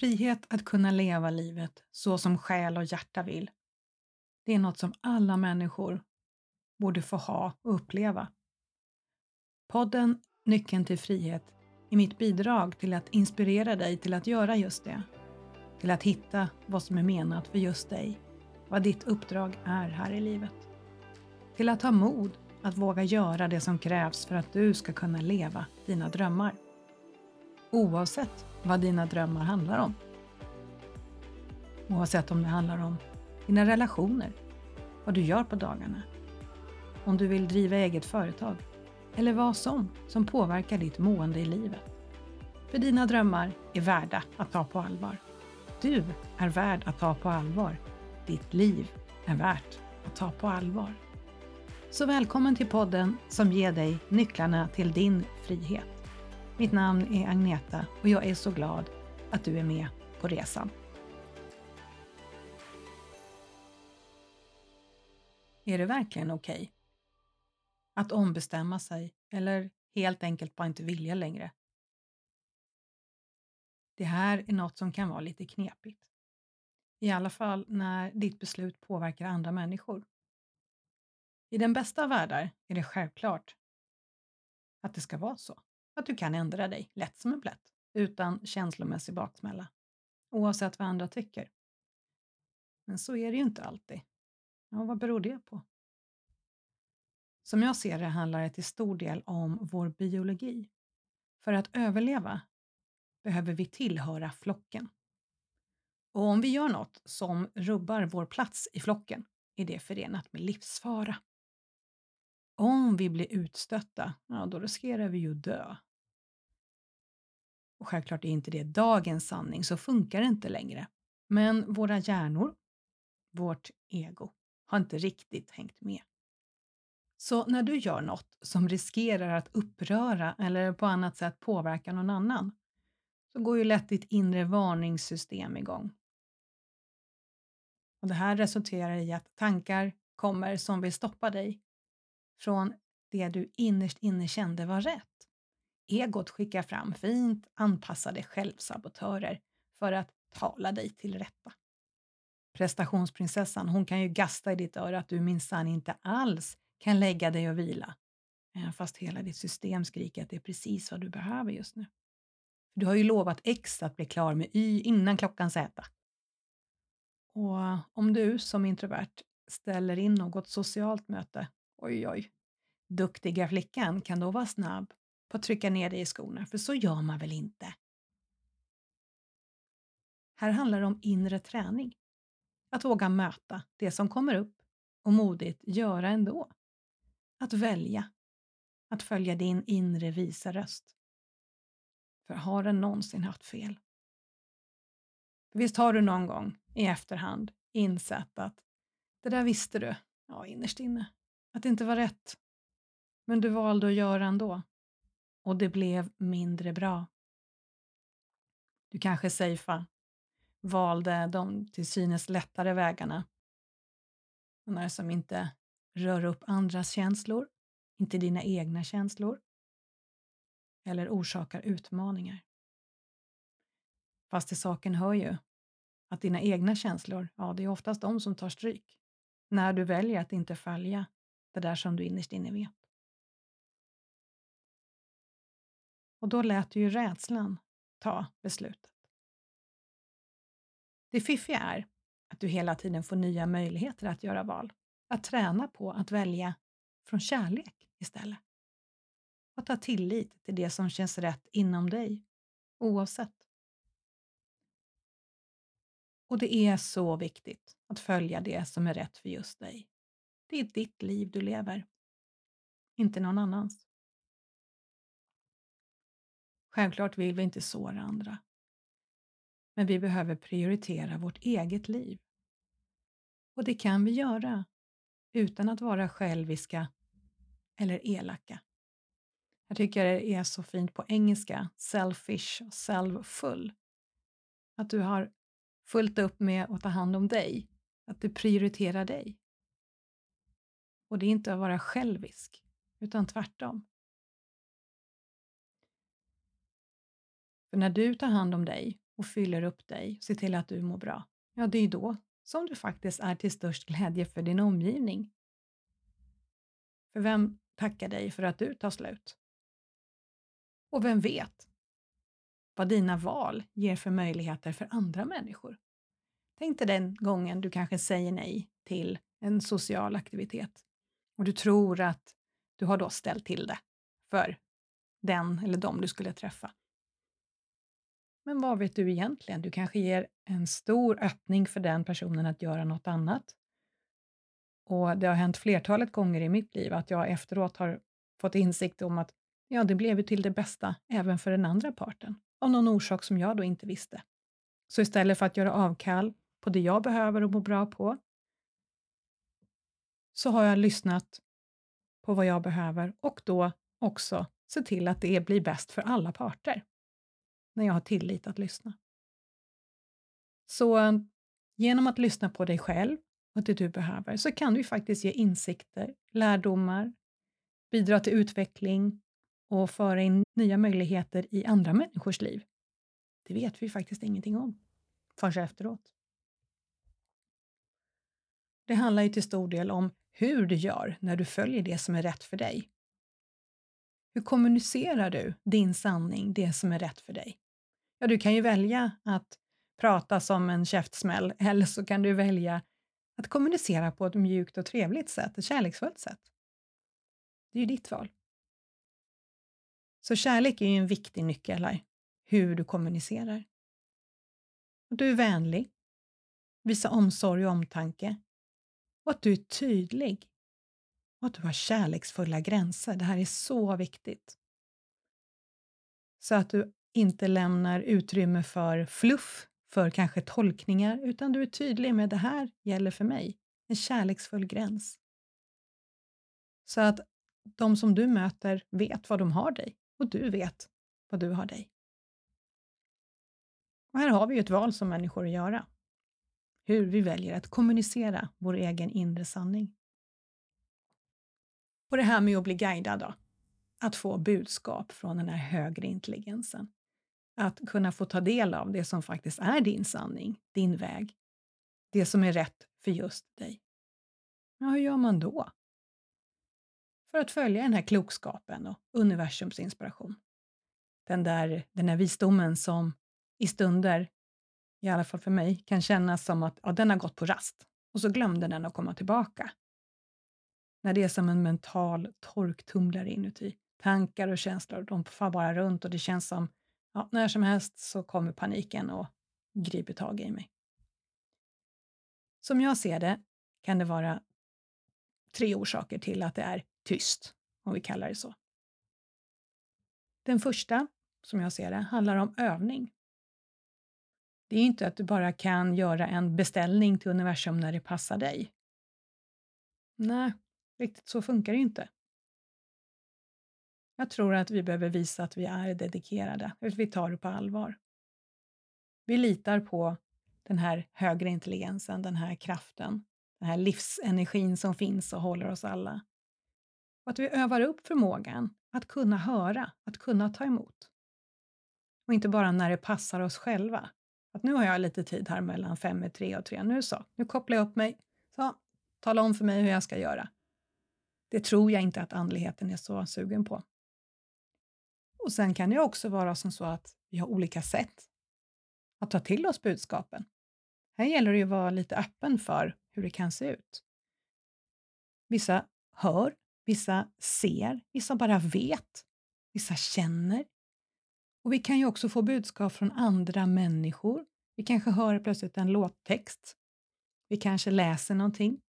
Frihet att kunna leva livet så som själ och hjärta vill. Det är något som alla människor borde få ha och uppleva. Podden Nyckeln till frihet är mitt bidrag till att inspirera dig till att göra just det. Till att hitta vad som är menat för just dig, vad ditt uppdrag är här i livet. Till att ha mod att våga göra det som krävs för att du ska kunna leva dina drömmar. Oavsett vad dina drömmar handlar om. Oavsett om det handlar om dina relationer, vad du gör på dagarna, om du vill driva eget företag eller vad som som påverkar ditt mående i livet. För dina drömmar är värda att ta på allvar. Du är värd att ta på allvar. Ditt liv är värt att ta på allvar. Så välkommen till podden som ger dig nycklarna till din frihet. Mitt namn är Agneta och jag är så glad att du är med på resan. Är det verkligen okej? Okay? Att ombestämma sig eller helt enkelt bara inte vilja längre? Det här är något som kan vara lite knepigt. I alla fall när ditt beslut påverkar andra människor. I den bästa av världar är det självklart att det ska vara så. Att du kan ändra dig lätt som en plätt utan känslomässig baksmälla. Oavsett vad andra tycker. Men så är det ju inte alltid. Ja, vad beror det på? Som jag ser det handlar det till stor del om vår biologi. För att överleva behöver vi tillhöra flocken. Och om vi gör något som rubbar vår plats i flocken är det förenat med livsfara. Om vi blir utstötta, ja då riskerar vi ju att dö. Och självklart är inte det dagens sanning, så funkar det inte längre. Men våra hjärnor, vårt ego, har inte riktigt hängt med. Så när du gör något som riskerar att uppröra eller på annat sätt påverka någon annan, så går ju lätt ditt inre varningssystem igång. Och det här resulterar i att tankar kommer som vill stoppa dig från det du innerst inne kände var rätt. Egot skickar fram fint anpassade självsabotörer för att tala dig till rätta. Prestationsprinsessan, hon kan ju gasta i ditt öra att du minsann inte alls kan lägga dig och vila. Eh, fast hela ditt system skriker att det är precis vad du behöver just nu. Du har ju lovat X att bli klar med Y innan klockan Z. Och om du som introvert ställer in något socialt möte, oj oj, duktiga flickan kan då vara snabb på att trycka ner dig i skorna, för så gör man väl inte? Här handlar det om inre träning. Att våga möta det som kommer upp och modigt göra ändå. Att välja. Att följa din inre visa röst. För har den någonsin haft fel? Visst har du någon gång i efterhand insett att det där visste du, ja innerst inne, att det inte var rätt. Men du valde att göra ändå. Och det blev mindre bra. Du kanske safea, valde de till synes lättare vägarna. Sådana som inte rör upp andras känslor, inte dina egna känslor eller orsakar utmaningar. Fast till saken hör ju att dina egna känslor, ja, det är oftast de som tar stryk när du väljer att inte följa det där som du innerst inne vet. Och då lät du ju rädslan ta beslutet. Det fiffiga är att du hela tiden får nya möjligheter att göra val. Att träna på att välja från kärlek istället. Att ha tillit till det som känns rätt inom dig, oavsett. Och det är så viktigt att följa det som är rätt för just dig. Det är ditt liv du lever, inte någon annans. Självklart vill vi inte såra andra. Men vi behöver prioritera vårt eget liv. Och det kan vi göra utan att vara själviska eller elaka. Jag tycker det är så fint på engelska, selfish och selffull. Att du har fullt upp med att ta hand om dig, att du prioriterar dig. Och det är inte att vara självisk, utan tvärtom. För när du tar hand om dig och fyller upp dig, ser till att du mår bra, ja, det är då som du faktiskt är till störst glädje för din omgivning. För vem tackar dig för att du tar slut? Och vem vet vad dina val ger för möjligheter för andra människor? Tänk dig den gången du kanske säger nej till en social aktivitet och du tror att du har då ställt till det för den eller dem du skulle träffa. Men vad vet du egentligen? Du kanske ger en stor öppning för den personen att göra något annat. Och det har hänt flertalet gånger i mitt liv att jag efteråt har fått insikt om att ja, det blev ju till det bästa även för den andra parten, av någon orsak som jag då inte visste. Så istället för att göra avkall på det jag behöver och må bra på, så har jag lyssnat på vad jag behöver och då också se till att det blir bäst för alla parter när jag har tillit att lyssna. Så eh, genom att lyssna på dig själv och det du behöver så kan du faktiskt ge insikter, lärdomar, bidra till utveckling och föra in nya möjligheter i andra människors liv. Det vet vi faktiskt ingenting om förrän efteråt. Det handlar ju till stor del om hur du gör när du följer det som är rätt för dig. Hur kommunicerar du din sanning, det som är rätt för dig? Ja, du kan ju välja att prata som en käftsmäll eller så kan du välja att kommunicera på ett mjukt och trevligt sätt, ett kärleksfullt sätt. Det är ju ditt val. Så kärlek är ju en viktig nyckel här, hur du kommunicerar. Du är vänlig, visar omsorg och omtanke och att du är tydlig och att du har kärleksfulla gränser. Det här är så viktigt. Så att du inte lämnar utrymme för fluff, för kanske tolkningar, utan du är tydlig med det här gäller för mig. En kärleksfull gräns. Så att de som du möter vet vad de har dig och du vet vad du har dig. Och här har vi ju ett val som människor att göra. Hur vi väljer att kommunicera vår egen inre sanning. Och det här med att bli guidad då. Att få budskap från den här högre intelligensen. Att kunna få ta del av det som faktiskt är din sanning, din väg. Det som är rätt för just dig. Ja, hur gör man då? För att följa den här klokskapen och universums inspiration. Den där, den där visdomen som i stunder, i alla fall för mig, kan kännas som att ja, den har gått på rast och så glömde den att komma tillbaka. När det är som en mental torktumlare inuti. Tankar och känslor, de far bara runt och det känns som ja, när som helst så kommer paniken och griper tag i mig. Som jag ser det kan det vara tre orsaker till att det är tyst, om vi kallar det så. Den första, som jag ser det, handlar om övning. Det är inte att du bara kan göra en beställning till universum när det passar dig. Nej, riktigt så funkar det inte. Jag tror att vi behöver visa att vi är dedikerade, att vi tar det på allvar. Vi litar på den här högre intelligensen, den här kraften, den här livsenergin som finns och håller oss alla. Och att vi övar upp förmågan att kunna höra, att kunna ta emot. Och inte bara när det passar oss själva. Att nu har jag lite tid här mellan fem i tre och tre. Nu så, nu kopplar jag upp mig. Så, tala om för mig hur jag ska göra. Det tror jag inte att andligheten är så sugen på. Och sen kan det också vara som så att vi har olika sätt att ta till oss budskapen. Här gäller det ju att vara lite öppen för hur det kan se ut. Vissa hör, vissa ser, vissa bara vet, vissa känner. Och vi kan ju också få budskap från andra människor. Vi kanske hör plötsligt en låttext. Vi kanske läser någonting.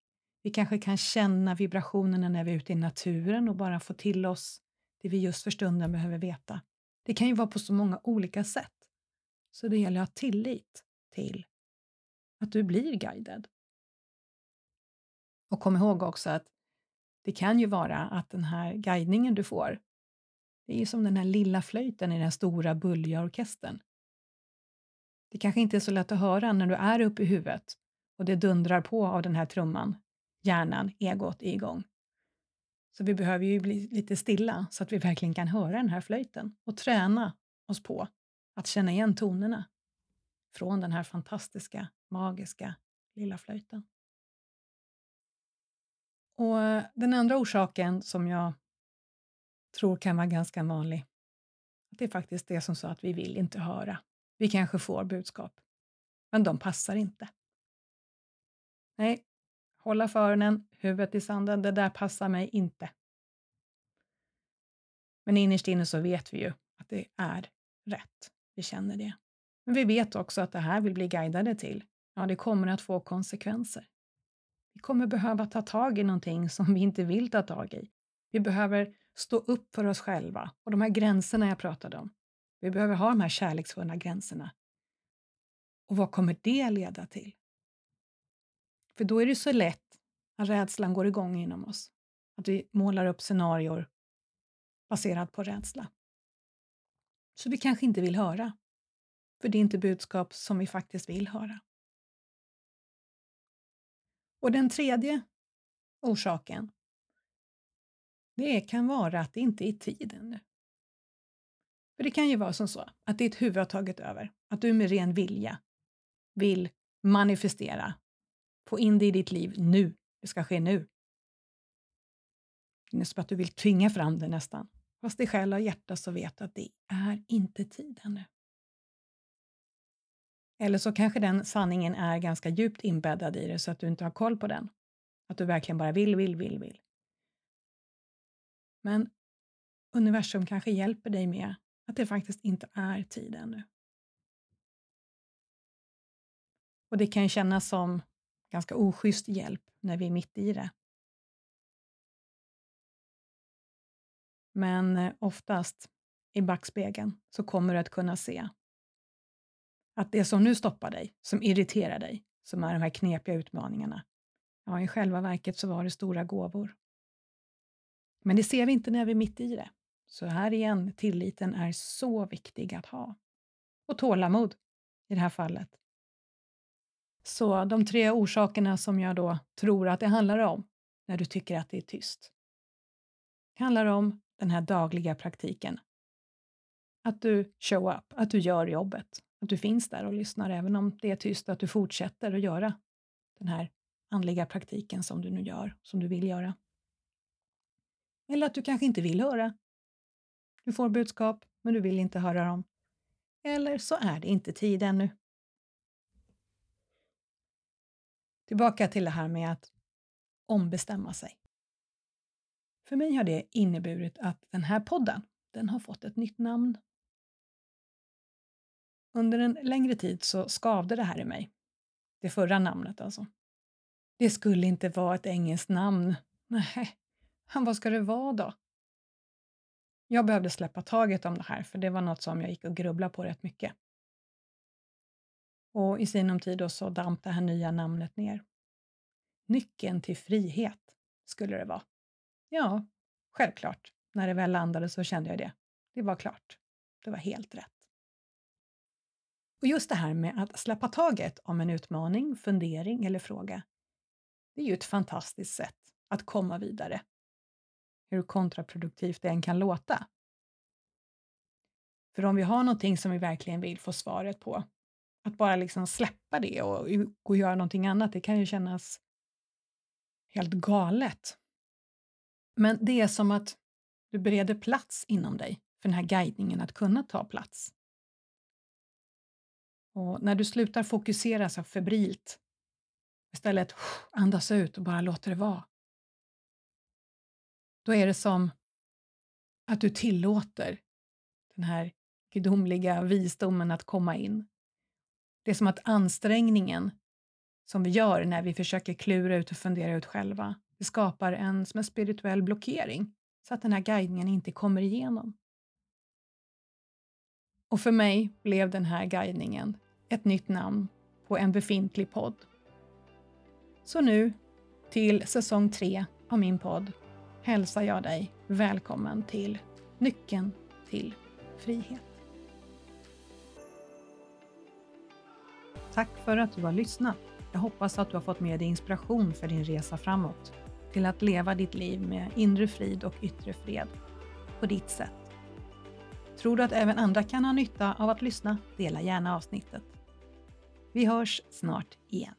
Vi kanske kan känna vibrationerna när vi är ute i naturen och bara få till oss det vi just för stunden behöver veta. Det kan ju vara på så många olika sätt. Så det gäller att ha tillit till att du blir guidad. Och kom ihåg också att det kan ju vara att den här guidningen du får, det är ju som den här lilla flöjten i den stora bulliga orkestern. Det kanske inte är så lätt att höra när du är uppe i huvudet och det dundrar på av den här trumman. Hjärnan, egot är igång. Så vi behöver ju bli lite stilla så att vi verkligen kan höra den här flöjten och träna oss på att känna igen tonerna. från den här fantastiska, magiska lilla flöjten. Och Den andra orsaken som jag tror kan vara ganska vanlig, det är faktiskt det som sa att vi vill inte höra. Vi kanske får budskap, men de passar inte. Nej, hålla för öronen, huvudet i sanden, det där passar mig inte. Men innerst inne så vet vi ju att det är rätt. Vi känner det. Men vi vet också att det här vi blir guidade till, ja, det kommer att få konsekvenser. Vi kommer behöva ta tag i någonting som vi inte vill ta tag i. Vi behöver stå upp för oss själva och de här gränserna jag pratade om. Vi behöver ha de här kärleksfulla gränserna. Och vad kommer det leda till? För då är det så lätt att rädslan går igång inom oss. Att vi målar upp scenarier baserat på rädsla. Så vi kanske inte vill höra. För det är inte budskap som vi faktiskt vill höra. Och den tredje orsaken, det kan vara att det inte är tid ännu. För det kan ju vara som så att ditt huvud har tagit över, att du med ren vilja vill manifestera, få in det i ditt liv nu. Det ska ske nu. Det är som att du vill tvinga fram det nästan. Fast i själ och hjärta så vet du att det är inte tid ännu. Eller så kanske den sanningen är ganska djupt inbäddad i dig så att du inte har koll på den. Att du verkligen bara vill, vill, vill, vill. Men universum kanske hjälper dig med att det faktiskt inte är tid ännu. Och det kan kännas som ganska oschysst hjälp när vi är mitt i det. Men eh, oftast i backspegeln så kommer du att kunna se att det som nu stoppar dig, som irriterar dig, som är de här knepiga utmaningarna, ja, i själva verket så var det stora gåvor. Men det ser vi inte när vi är mitt i det. Så här igen, tilliten är så viktig att ha. Och tålamod i det här fallet. Så de tre orsakerna som jag då tror att det handlar om när du tycker att det är tyst. Det handlar om den här dagliga praktiken. Att du show up, att du gör jobbet, att du finns där och lyssnar även om det är tyst, att du fortsätter att göra den här andliga praktiken som du nu gör, som du vill göra. Eller att du kanske inte vill höra. Du får budskap, men du vill inte höra dem. Eller så är det inte tid ännu. Tillbaka till det här med att ombestämma sig. För mig har det inneburit att den här podden, den har fått ett nytt namn. Under en längre tid så skavde det här i mig. Det förra namnet alltså. Det skulle inte vara ett engelskt namn. Nej, vad ska det vara då? Jag behövde släppa taget om det här, för det var något som jag gick och grubblade på rätt mycket. Och i sinom tid då så damp det här nya namnet ner. Nyckeln till frihet skulle det vara. Ja, självklart. När det väl landade så kände jag det. Det var klart. Det var helt rätt. Och just det här med att släppa taget om en utmaning, fundering eller fråga, det är ju ett fantastiskt sätt att komma vidare. Hur kontraproduktivt det än kan låta. För om vi har någonting som vi verkligen vill få svaret på, att bara liksom släppa det och gå och göra någonting annat, det kan ju kännas helt galet. Men det är som att du bereder plats inom dig för den här guidningen att kunna ta plats. Och när du slutar fokusera så febrilt, istället andas ut och bara låter det vara, då är det som att du tillåter den här gudomliga visdomen att komma in. Det är som att ansträngningen som vi gör när vi försöker klura ut och fundera ut själva, det skapar en, som en spirituell blockering så att den här guidningen inte kommer igenom. Och för mig blev den här guidningen ett nytt namn på en befintlig podd. Så nu, till säsong tre av min podd, hälsar jag dig välkommen till Nyckeln till frihet. Tack för att du har lyssnat. Jag hoppas att du har fått med dig inspiration för din resa framåt till att leva ditt liv med inre frid och yttre fred på ditt sätt. Tror du att även andra kan ha nytta av att lyssna? Dela gärna avsnittet. Vi hörs snart igen.